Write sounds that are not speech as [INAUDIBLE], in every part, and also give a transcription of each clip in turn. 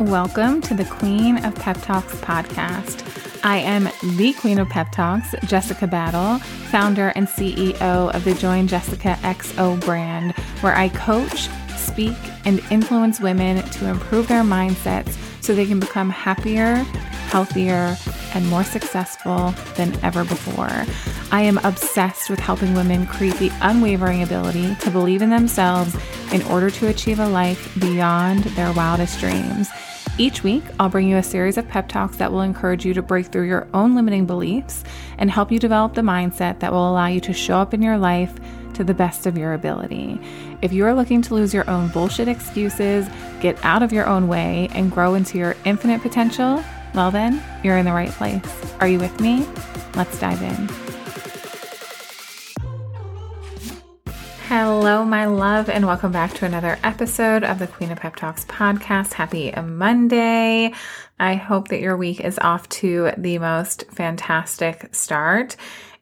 Welcome to the Queen of Pep Talks podcast. I am the Queen of Pep Talks, Jessica Battle, founder and CEO of the Join Jessica XO brand, where I coach, speak, and influence women to improve their mindsets so they can become happier, healthier, and more successful than ever before. I am obsessed with helping women create the unwavering ability to believe in themselves in order to achieve a life beyond their wildest dreams. Each week, I'll bring you a series of pep talks that will encourage you to break through your own limiting beliefs and help you develop the mindset that will allow you to show up in your life to the best of your ability. If you are looking to lose your own bullshit excuses, get out of your own way, and grow into your infinite potential, well, then, you're in the right place. Are you with me? Let's dive in. Hello, my love, and welcome back to another episode of the Queen of Pep Talks podcast. Happy Monday. I hope that your week is off to the most fantastic start.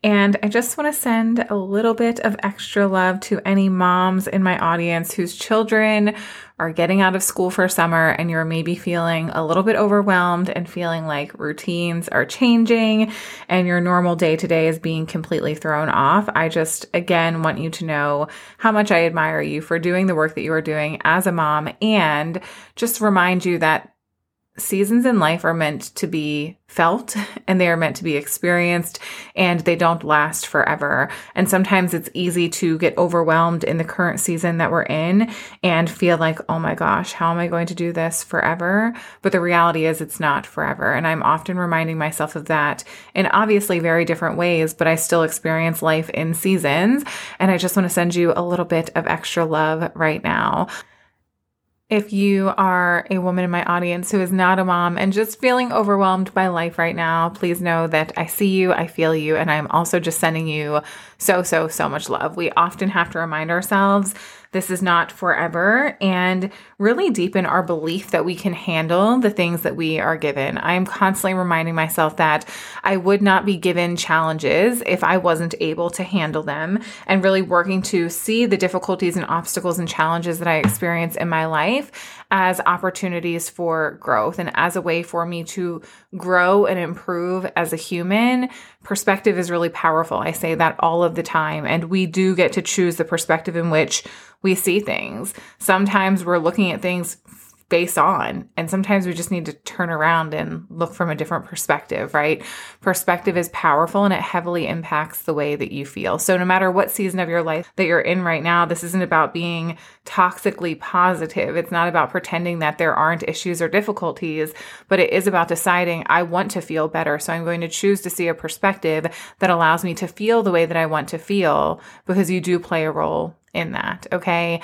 And I just want to send a little bit of extra love to any moms in my audience whose children are getting out of school for summer and you're maybe feeling a little bit overwhelmed and feeling like routines are changing and your normal day to day is being completely thrown off. I just, again, want you to know how much I admire you for doing the work that you are doing as a mom and just remind you that seasons in life are meant to be felt [LAUGHS] and they are meant to be experienced and they don't last forever. And sometimes it's easy to get overwhelmed in the current season that we're in and feel like, oh my gosh, how am I going to do this forever? But the reality is it's not forever. And I'm often reminding myself of that in obviously very different ways, but I still experience life in seasons. And I just want to send you a little bit of extra love right now. If you are a woman in my audience who is not a mom and just feeling overwhelmed by life right now, please know that I see you, I feel you, and I'm also just sending you so, so, so much love. We often have to remind ourselves this is not forever and really deepen our belief that we can handle the things that we are given. I'm constantly reminding myself that I would not be given challenges if I wasn't able to handle them and really working to see the difficulties and obstacles and challenges that I experience in my life as opportunities for growth and as a way for me to grow and improve as a human. Perspective is really powerful. I say that all of the time. And we do get to choose the perspective in which we see things. Sometimes we're looking at things based on. And sometimes we just need to turn around and look from a different perspective, right? Perspective is powerful and it heavily impacts the way that you feel. So no matter what season of your life that you're in right now, this isn't about being toxically positive. It's not about pretending that there aren't issues or difficulties, but it is about deciding I want to feel better. So I'm going to choose to see a perspective that allows me to feel the way that I want to feel because you do play a role in that. Okay.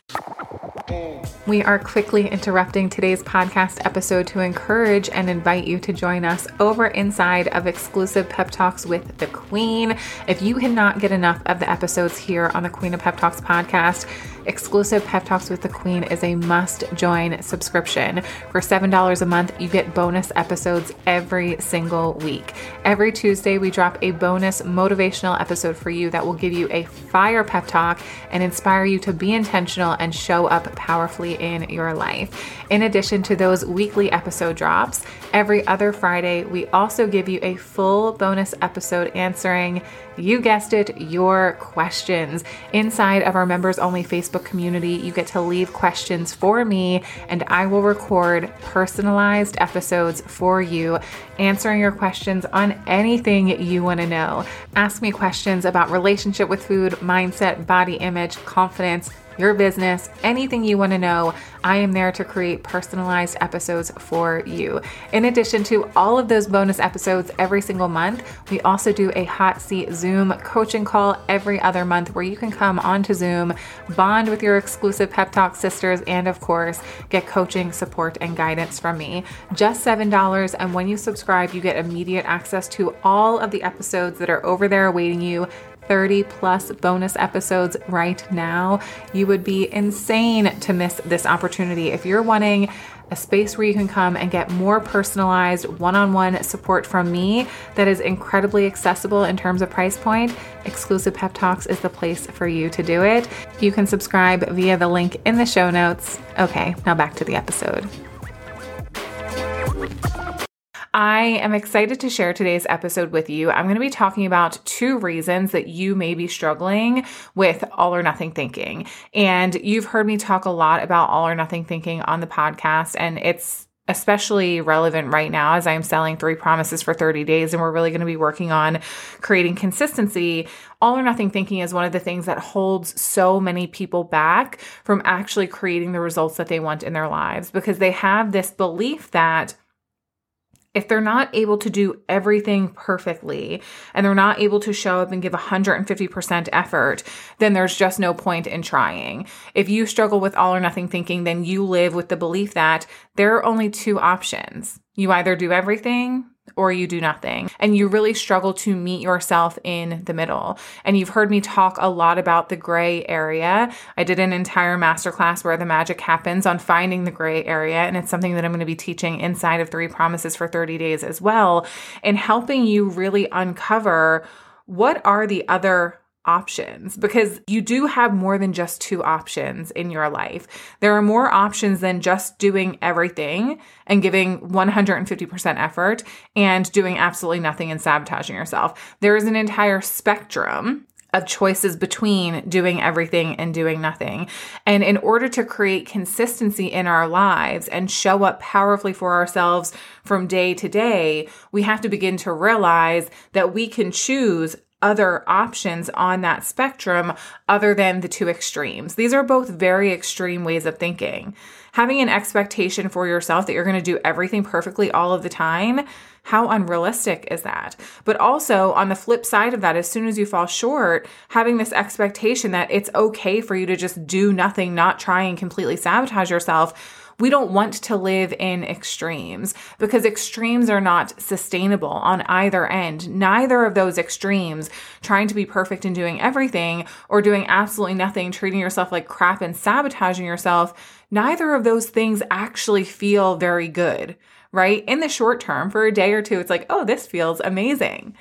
We are quickly interrupting today's podcast episode to encourage and invite you to join us over inside of exclusive pep talks with the Queen. If you cannot get enough of the episodes here on the Queen of Pep Talks podcast, Exclusive Pep Talks with the Queen is a must join subscription. For $7 a month, you get bonus episodes every single week. Every Tuesday, we drop a bonus motivational episode for you that will give you a fire pep talk and inspire you to be intentional and show up powerfully in your life. In addition to those weekly episode drops, every other Friday, we also give you a full bonus episode answering you guessed it, your questions. Inside of our members only Facebook community, you get to leave questions for me, and I will record personalized episodes for you, answering your questions on anything you want to know. Ask me questions about relationship with food, mindset, body image, confidence your business, anything you want to know, I am there to create personalized episodes for you. In addition to all of those bonus episodes every single month, we also do a hot seat Zoom coaching call every other month where you can come onto Zoom, bond with your exclusive Pep Talk sisters, and of course, get coaching, support, and guidance from me. Just $7. And when you subscribe, you get immediate access to all of the episodes that are over there awaiting you 30 plus bonus episodes right now. You would be insane to miss this opportunity. If you're wanting a space where you can come and get more personalized one on one support from me that is incredibly accessible in terms of price point, Exclusive Pep Talks is the place for you to do it. You can subscribe via the link in the show notes. Okay, now back to the episode. I am excited to share today's episode with you. I'm going to be talking about two reasons that you may be struggling with all or nothing thinking. And you've heard me talk a lot about all or nothing thinking on the podcast, and it's especially relevant right now as I'm selling three promises for 30 days and we're really going to be working on creating consistency. All or nothing thinking is one of the things that holds so many people back from actually creating the results that they want in their lives because they have this belief that if they're not able to do everything perfectly and they're not able to show up and give 150% effort, then there's just no point in trying. If you struggle with all or nothing thinking, then you live with the belief that there are only two options. You either do everything or you do nothing. And you really struggle to meet yourself in the middle. And you've heard me talk a lot about the gray area. I did an entire masterclass where the magic happens on finding the gray area. And it's something that I'm going to be teaching inside of three promises for 30 days as well, and helping you really uncover what are the other options because you do have more than just two options in your life. There are more options than just doing everything and giving 150% effort and doing absolutely nothing and sabotaging yourself. There is an entire spectrum of choices between doing everything and doing nothing. And in order to create consistency in our lives and show up powerfully for ourselves from day to day, we have to begin to realize that we can choose other options on that spectrum other than the two extremes. These are both very extreme ways of thinking. Having an expectation for yourself that you're going to do everything perfectly all of the time, how unrealistic is that? But also, on the flip side of that, as soon as you fall short, having this expectation that it's okay for you to just do nothing, not try and completely sabotage yourself we don't want to live in extremes because extremes are not sustainable on either end. Neither of those extremes, trying to be perfect and doing everything or doing absolutely nothing, treating yourself like crap and sabotaging yourself, neither of those things actually feel very good, right? In the short term, for a day or two, it's like, oh, this feels amazing.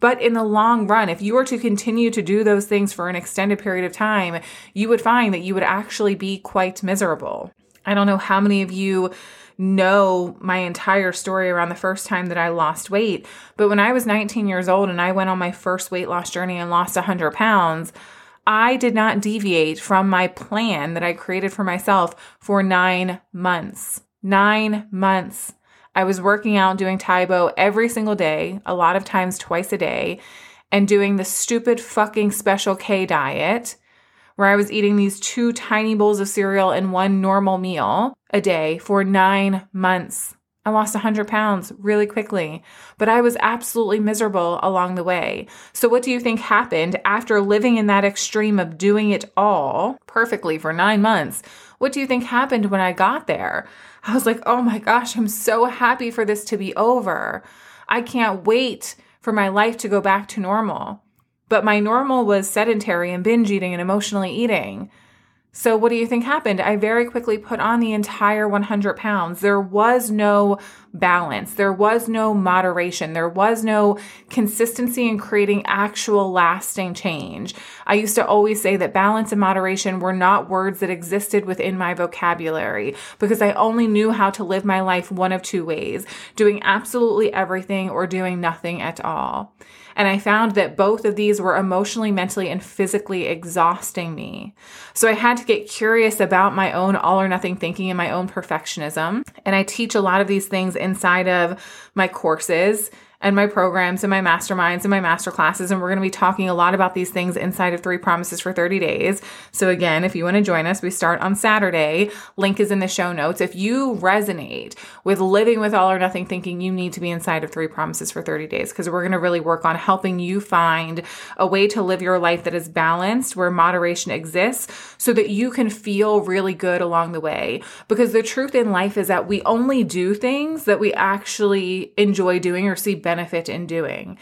But in the long run, if you were to continue to do those things for an extended period of time, you would find that you would actually be quite miserable. I don't know how many of you know my entire story around the first time that I lost weight, but when I was 19 years old and I went on my first weight loss journey and lost 100 pounds, I did not deviate from my plan that I created for myself for nine months. Nine months. I was working out, doing Tae Bo every single day, a lot of times twice a day, and doing the stupid fucking special K diet where I was eating these two tiny bowls of cereal and one normal meal a day for nine months. I lost 100 pounds really quickly, but I was absolutely miserable along the way. So, what do you think happened after living in that extreme of doing it all perfectly for nine months? What do you think happened when I got there? I was like, oh my gosh, I'm so happy for this to be over. I can't wait for my life to go back to normal. But my normal was sedentary and binge eating and emotionally eating. So, what do you think happened? I very quickly put on the entire 100 pounds. There was no balance. There was no moderation. There was no consistency in creating actual lasting change. I used to always say that balance and moderation were not words that existed within my vocabulary because I only knew how to live my life one of two ways doing absolutely everything or doing nothing at all. And I found that both of these were emotionally, mentally, and physically exhausting me. So I had to get curious about my own all or nothing thinking and my own perfectionism. And I teach a lot of these things inside of my courses and my programs and my masterminds and my master classes. And we're going to be talking a lot about these things inside of Three Promises for 30 Days. So, again, if you want to join us, we start on Saturday. Link is in the show notes. If you resonate with living with all or nothing thinking, you need to be inside of Three Promises for 30 Days because we're going to really work on helping you find a way to live your life that is balanced, where moderation exists, so that you can feel really good along the way. Because the truth in life is that we only do things that we actually enjoy doing or see benefit in doing.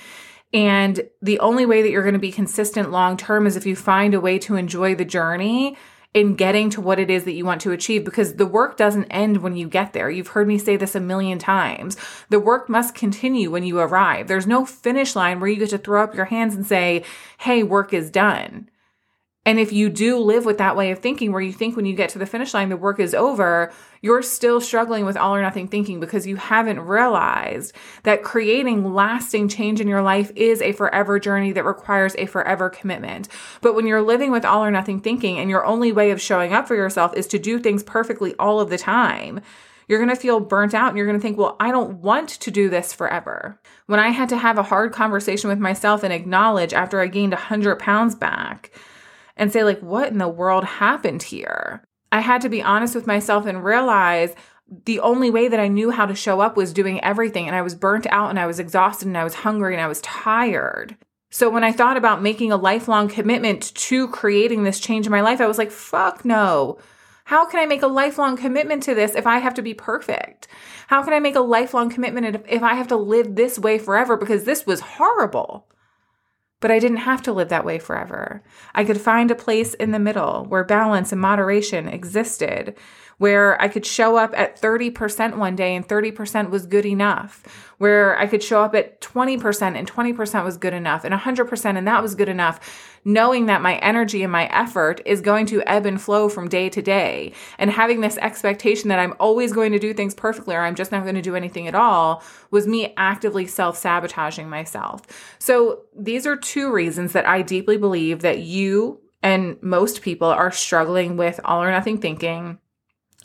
And the only way that you're going to be consistent long term is if you find a way to enjoy the journey in getting to what it is that you want to achieve because the work doesn't end when you get there. You've heard me say this a million times. The work must continue when you arrive. There's no finish line where you get to throw up your hands and say, hey, work is done. And if you do live with that way of thinking where you think when you get to the finish line, the work is over, you're still struggling with all or nothing thinking because you haven't realized that creating lasting change in your life is a forever journey that requires a forever commitment. But when you're living with all or nothing thinking and your only way of showing up for yourself is to do things perfectly all of the time, you're going to feel burnt out and you're going to think, well, I don't want to do this forever. When I had to have a hard conversation with myself and acknowledge after I gained 100 pounds back, and say, like, what in the world happened here? I had to be honest with myself and realize the only way that I knew how to show up was doing everything. And I was burnt out and I was exhausted and I was hungry and I was tired. So when I thought about making a lifelong commitment to creating this change in my life, I was like, fuck no. How can I make a lifelong commitment to this if I have to be perfect? How can I make a lifelong commitment if I have to live this way forever? Because this was horrible. But I didn't have to live that way forever. I could find a place in the middle where balance and moderation existed, where I could show up at 30% one day and 30% was good enough, where I could show up at 20% and 20% was good enough and 100% and that was good enough, knowing that my energy and my effort is going to ebb and flow from day to day and having this expectation that I'm always going to do things perfectly or I'm just not going to do anything at all was me actively self sabotaging myself. So these are two reasons that I deeply believe that you and most people are struggling with all or nothing thinking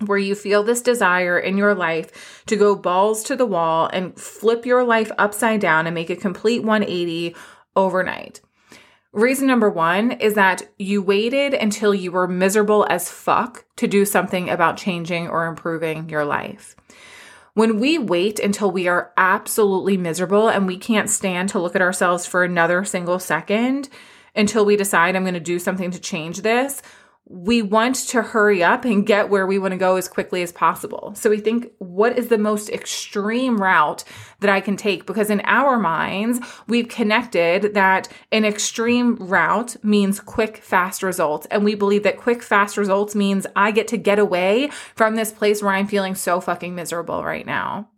where you feel this desire in your life to go balls to the wall and flip your life upside down and make a complete 180 overnight. Reason number one is that you waited until you were miserable as fuck to do something about changing or improving your life. When we wait until we are absolutely miserable and we can't stand to look at ourselves for another single second until we decide I'm going to do something to change this, we want to hurry up and get where we want to go as quickly as possible. So we think, what is the most extreme route that I can take? Because in our minds, we've connected that an extreme route means quick, fast results. And we believe that quick, fast results means I get to get away from this place where I'm feeling so fucking miserable right now.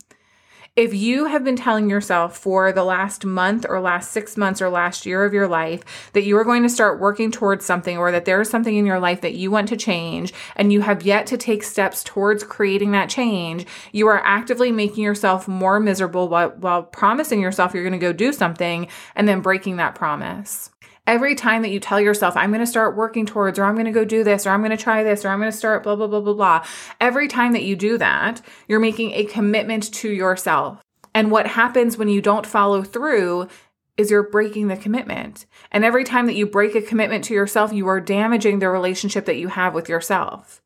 If you have been telling yourself for the last month or last six months or last year of your life that you are going to start working towards something or that there is something in your life that you want to change and you have yet to take steps towards creating that change, you are actively making yourself more miserable while, while promising yourself you're going to go do something and then breaking that promise. Every time that you tell yourself, I'm going to start working towards, or I'm going to go do this, or I'm going to try this, or I'm going to start blah, blah, blah, blah, blah. Every time that you do that, you're making a commitment to yourself. And what happens when you don't follow through is you're breaking the commitment. And every time that you break a commitment to yourself, you are damaging the relationship that you have with yourself.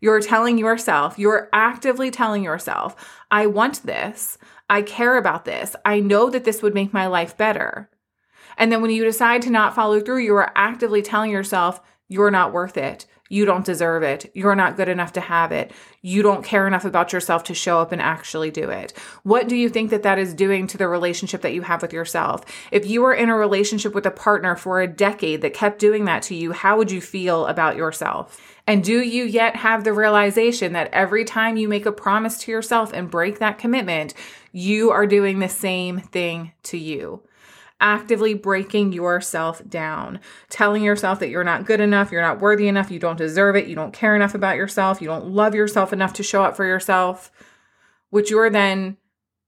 You're telling yourself, you're actively telling yourself, I want this. I care about this. I know that this would make my life better. And then when you decide to not follow through, you are actively telling yourself, you're not worth it. You don't deserve it. You're not good enough to have it. You don't care enough about yourself to show up and actually do it. What do you think that that is doing to the relationship that you have with yourself? If you were in a relationship with a partner for a decade that kept doing that to you, how would you feel about yourself? And do you yet have the realization that every time you make a promise to yourself and break that commitment, you are doing the same thing to you? Actively breaking yourself down, telling yourself that you're not good enough, you're not worthy enough, you don't deserve it, you don't care enough about yourself, you don't love yourself enough to show up for yourself, which you're then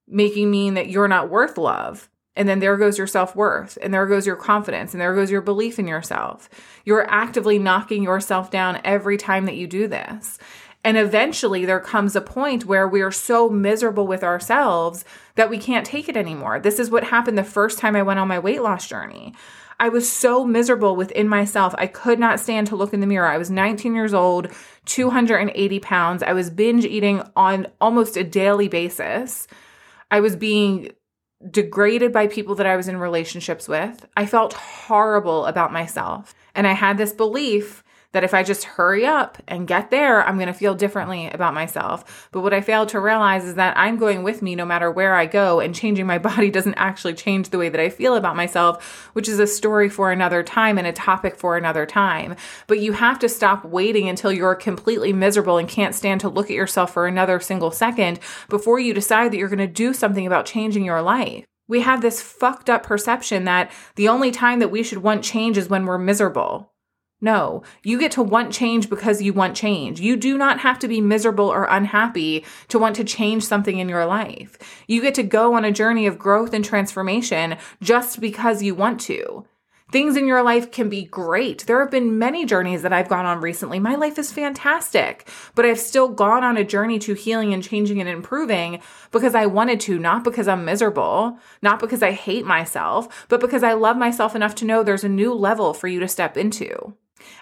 making mean that you're not worth love. And then there goes your self worth, and there goes your confidence, and there goes your belief in yourself. You're actively knocking yourself down every time that you do this. And eventually there comes a point where we are so miserable with ourselves that we can't take it anymore. This is what happened the first time I went on my weight loss journey. I was so miserable within myself. I could not stand to look in the mirror. I was 19 years old, 280 pounds. I was binge eating on almost a daily basis. I was being degraded by people that I was in relationships with. I felt horrible about myself. And I had this belief that if I just hurry up and get there, I'm going to feel differently about myself. But what I failed to realize is that I'm going with me no matter where I go, and changing my [LAUGHS] body doesn't actually change the way that I feel about myself, which is a story for another time and a topic for another time. But you have to stop waiting until you're completely miserable and can't stand to look at yourself for another single second before you decide that you're going to do something about changing your life. We have this fucked up perception that the only time that we should want change is when we're miserable. No, you get to want change because you want change. You do not have to be miserable or unhappy to want to change something in your life. You get to go on a journey of growth and transformation just because you want to. Things in your life can be great. There have been many journeys that I've gone on recently. My life is fantastic, but I've still gone on a journey to healing and changing and improving because I wanted to, not because I'm miserable, not because I hate myself, but because I love myself enough to know there's a new level for you to step into.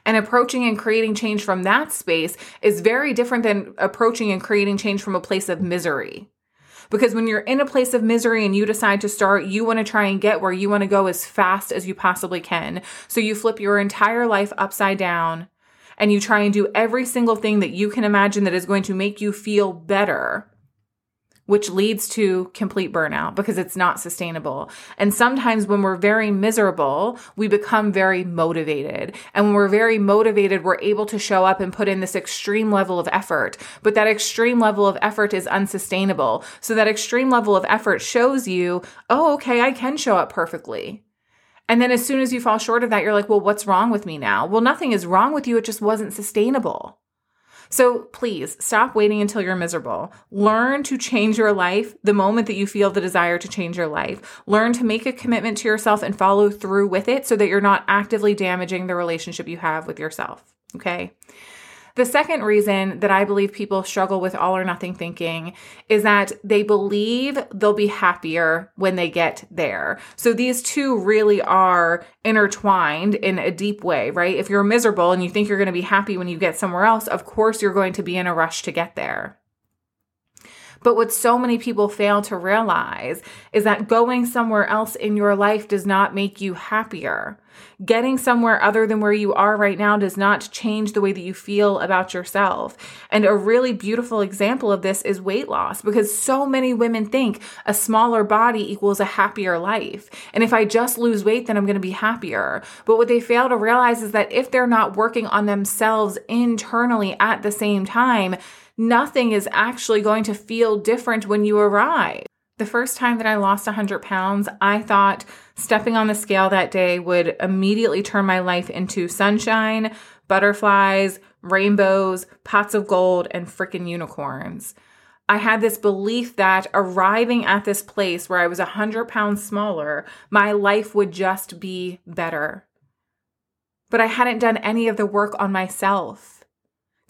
And approaching and creating change from that space is very different than approaching and creating change from a place of misery. Because when you're in a place of misery and you decide to start, you want to try and get where you want to go as fast as you possibly can. So you flip your entire life upside down and you try and do every single thing that you can imagine that is going to make you feel better which leads to complete burnout because it's not sustainable. And sometimes when we're very miserable, we become very motivated. And when we're very motivated, we're able to show up and put in this extreme level of effort. But that extreme level of effort is unsustainable. So that extreme level of effort shows you, oh, okay, I can show up perfectly. And then as soon as you fall short of that, you're like, well, what's wrong with me now? Well, nothing is wrong with you. It just wasn't sustainable. So please stop waiting until you're miserable. Learn to change your life the moment that you feel the desire to change your life. Learn to make a commitment to yourself and follow through with it so that you're not actively damaging the relationship you have with yourself. Okay. The second reason that I believe people struggle with all or nothing thinking is that they believe they'll be happier when they get there. So these two really are intertwined in a deep way, right? If you're miserable and you think you're going to be happy when you get somewhere else, of course you're going to be in a rush to get there. But what so many people fail to realize is that going somewhere else in your life does not make you happier. Getting somewhere other than where you are right now does not change the way that you feel about yourself. And a really beautiful example of this is weight loss because so many women think a smaller body equals a happier life. And if I just lose weight, then I'm going to be happier. But what they fail to realize is that if they're not working on themselves internally at the same time, nothing is actually going to feel different when you arrive. The first time that I lost 100 pounds, I thought stepping on the scale that day would immediately turn my life into sunshine, butterflies, rainbows, pots of gold, and freaking unicorns. I had this belief that arriving at this place where I was 100 pounds smaller, my life would just be better. But I hadn't done any of the work on myself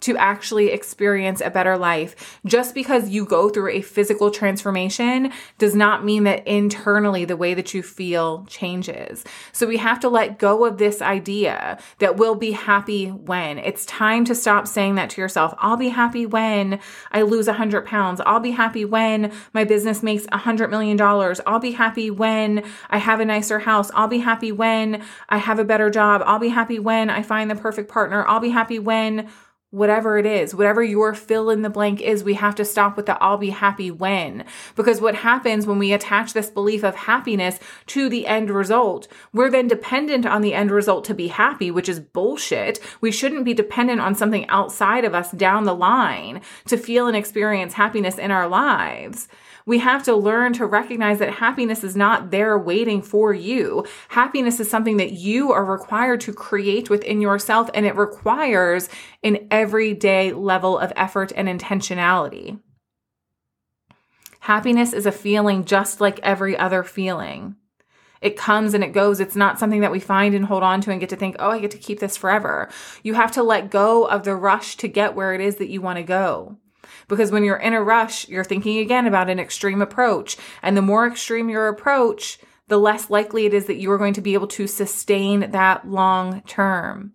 to actually experience a better life. Just because you go through a physical transformation does not mean that internally the way that you feel changes. So we have to let go of this idea that we'll be happy when. It's time to stop saying that to yourself. I'll be happy when I lose 100 pounds. I'll be happy when my business makes $100 million. I'll be happy when I have a nicer house. I'll be happy when I have a better job. I'll be happy when I find the perfect partner. I'll be happy when whatever it is, whatever your fill in the blank is, we have to stop with the I'll be happy when. Because what happens when we attach this belief of happiness to the end result, we're then dependent on the end result to be happy, which is bullshit. We shouldn't be dependent on something outside of us down the line to feel and experience happiness in our lives. We have to learn to recognize that happiness is not there waiting for you. Happiness is something that you are required to create within yourself, and it requires an everyday level of effort and intentionality. Happiness is a feeling just like every other feeling. It comes and it goes. It's not something that we find and hold on to and get to think, oh, I get to keep this forever. You have to let go of the rush to get where it is that you want to go. Because when you're in a rush, you're thinking again about an extreme approach. And the more extreme your approach, the less likely it is that you are going to be able to sustain that long term.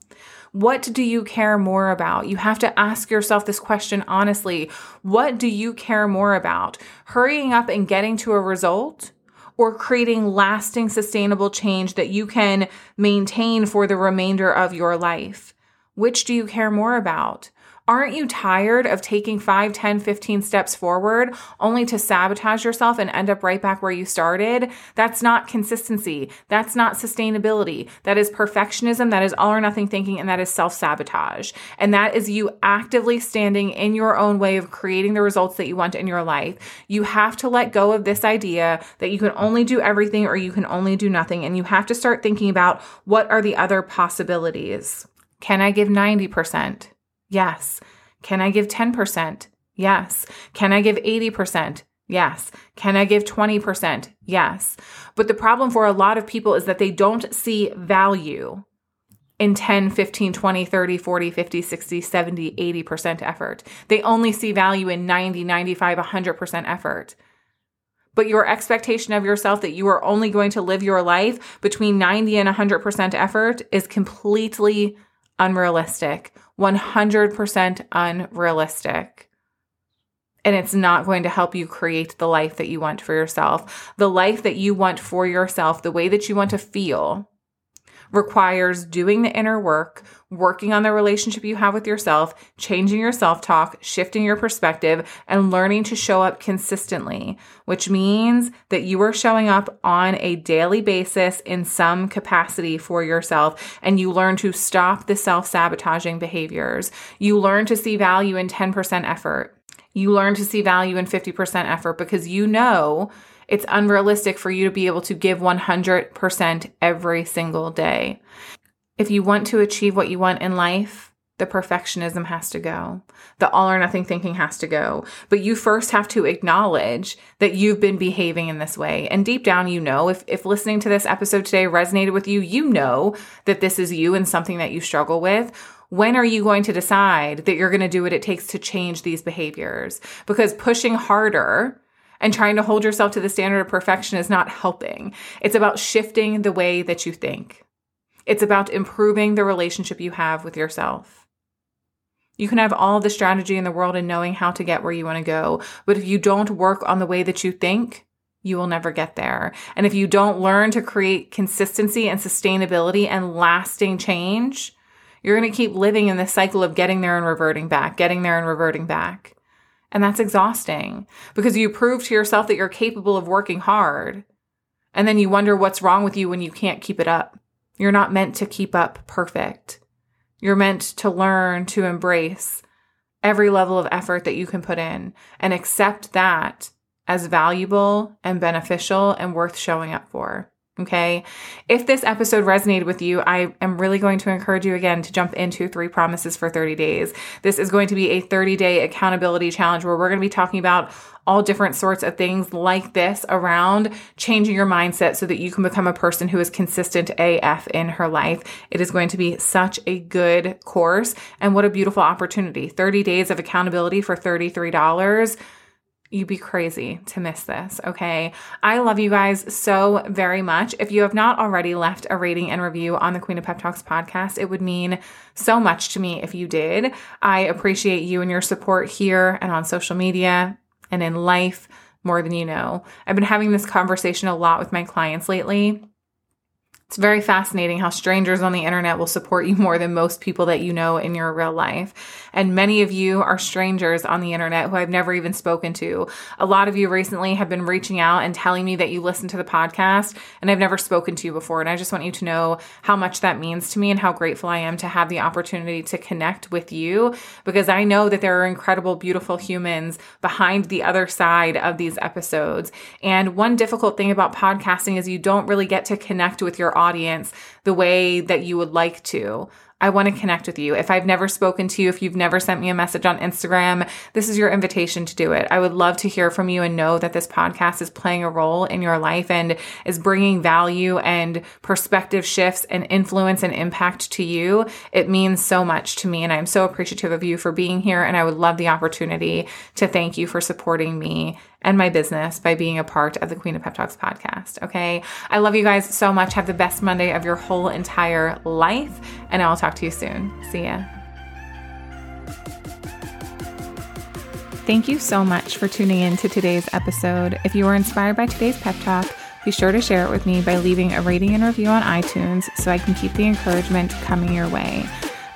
What do you care more about? You have to ask yourself this question honestly. What do you care more about? Hurrying up and getting to a result or creating lasting sustainable change that you can maintain for the remainder of your life? Which do you care more about? Aren't you tired of taking 5, 10, 15 steps forward only to sabotage yourself and end up right back where you started? That's not consistency. That's not sustainability. That is perfectionism. That is all or nothing thinking. And that is self sabotage. And that is you actively standing in your own way of creating the results that you want in your life. You have to let go of this idea that you can only do everything or you can only do nothing. And you have to start thinking about what are the other possibilities. Can I give 90%? Yes. Can I give 10%? Yes. Can I give 80%? Yes. Can I give 20%? Yes. But the problem for a lot of people is that they don't see value in 10, 15, 20, 30, 40, 50, 60, 70, 80% effort. They only see value in 90, 95, 100% effort. But your expectation of yourself that you are only going to live your life between 90 and 100% effort is completely unrealistic. 100% unrealistic and it's not going to help you create the life that you want for yourself. The life that you want for yourself, the way that you want to feel, requires doing the inner work, working on the relationship you have with yourself, changing your self talk, shifting your perspective, and learning to show up consistently, which means that you are showing up on a daily basis in some capacity for yourself and you learn to stop the self sabotaging behaviors. You learn to see value in 10% effort you learn to see value in 50% effort because you know it's unrealistic for you to be able to give 100% every single day. If you want to achieve what you want in life, the perfectionism has to go. The all or nothing thinking has to go. But you first have to acknowledge that you've been behaving in this way. And deep down, you know, if, if listening to this episode today resonated with you, you know that this is you and something that you struggle with when are you going to decide that you're going to do what it takes to change these behaviors? Because pushing harder and trying to hold yourself to the standard of perfection is not helping. It's about shifting the way that you think. It's about improving the relationship you have with yourself. You can have all the strategy in the world and knowing how to get where you want to go. But if you don't work on the way that you think, you will never get there. And if you don't learn to create consistency and sustainability and lasting change, you're going to keep living in this cycle of getting there and reverting back, getting there and reverting back. And that's exhausting because you prove to yourself that you're capable of working hard. And then you wonder what's wrong with you when you can't keep it up. You're not meant to keep up perfect. You're meant to learn to embrace every level of effort that you can put in and accept that as valuable and beneficial and worth showing up for. Okay. If this episode resonated with you, I am really going to encourage you again to jump into three promises for 30 days. This is going to be a 30 day accountability challenge where we're going to be talking about all different sorts of things like this around changing your mindset so that you can become a person who is consistent AF in her life. It is going to be such a good course and what a beautiful opportunity. 30 days of accountability for $33 you'd be crazy to miss this. Okay. I love you guys so very much. If you have not already left a rating and review on the Queen of Pep Talks podcast, it would mean so much to me if you did. I appreciate you and your support here and on social media and in life more than you know. I've been having this conversation a lot with my clients lately it's very fascinating how strangers on the internet will support you [LAUGHS] more than most people that you know in your real life. And many of you are strangers on the internet who I've never even spoken to. A lot of you recently have been reaching out and telling me that you listen to the podcast and I've never spoken to you before. And I just want you to know how much that means to me and how grateful I am to have the opportunity to connect with you because I know that there are incredible, beautiful humans behind the other side of these episodes. And one difficult thing about podcasting is you don't really get to connect with your audience audience the way that you would like to. I want to connect with you. If I've never spoken to you, if you've never sent me a message on Instagram, this is your invitation to do it. I would love to hear from you and know that this podcast is playing a role in your life and is bringing value and perspective shifts and influence and impact to you. It means so much to me. And I'm so appreciative of you for being here. And I would love the opportunity to thank you for supporting me and my business by being a part of the Queen of Pep Talks podcast. Okay. I love you guys so much. Have the best Monday of your whole entire life. And I'll talk to you soon. See ya. Thank you so much for tuning in to today's episode. If you were inspired by today's pep talk, be sure to share it with me by leaving a rating and review on iTunes so I can keep the encouragement coming your way.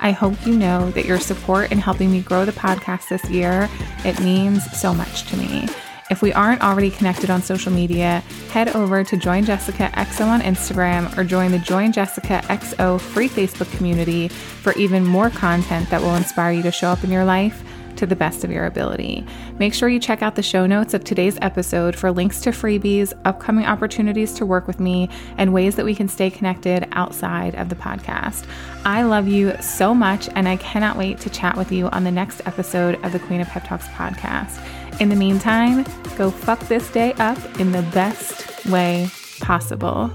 I hope you know that your support in helping me grow the podcast this year, it means so much to me. If we aren't already connected on social media, head over to Join Jessica XO on Instagram or join the Join Jessica XO free Facebook community for even more content that will inspire you to show up in your life to the best of your ability. Make sure you check out the show notes of today's episode for links to freebies, upcoming opportunities to work with me, and ways that we can stay connected outside of the podcast. I love you so much, and I cannot wait to chat with you on the next episode of the Queen of Pep Talks podcast. In the meantime, go fuck this day up in the best way possible.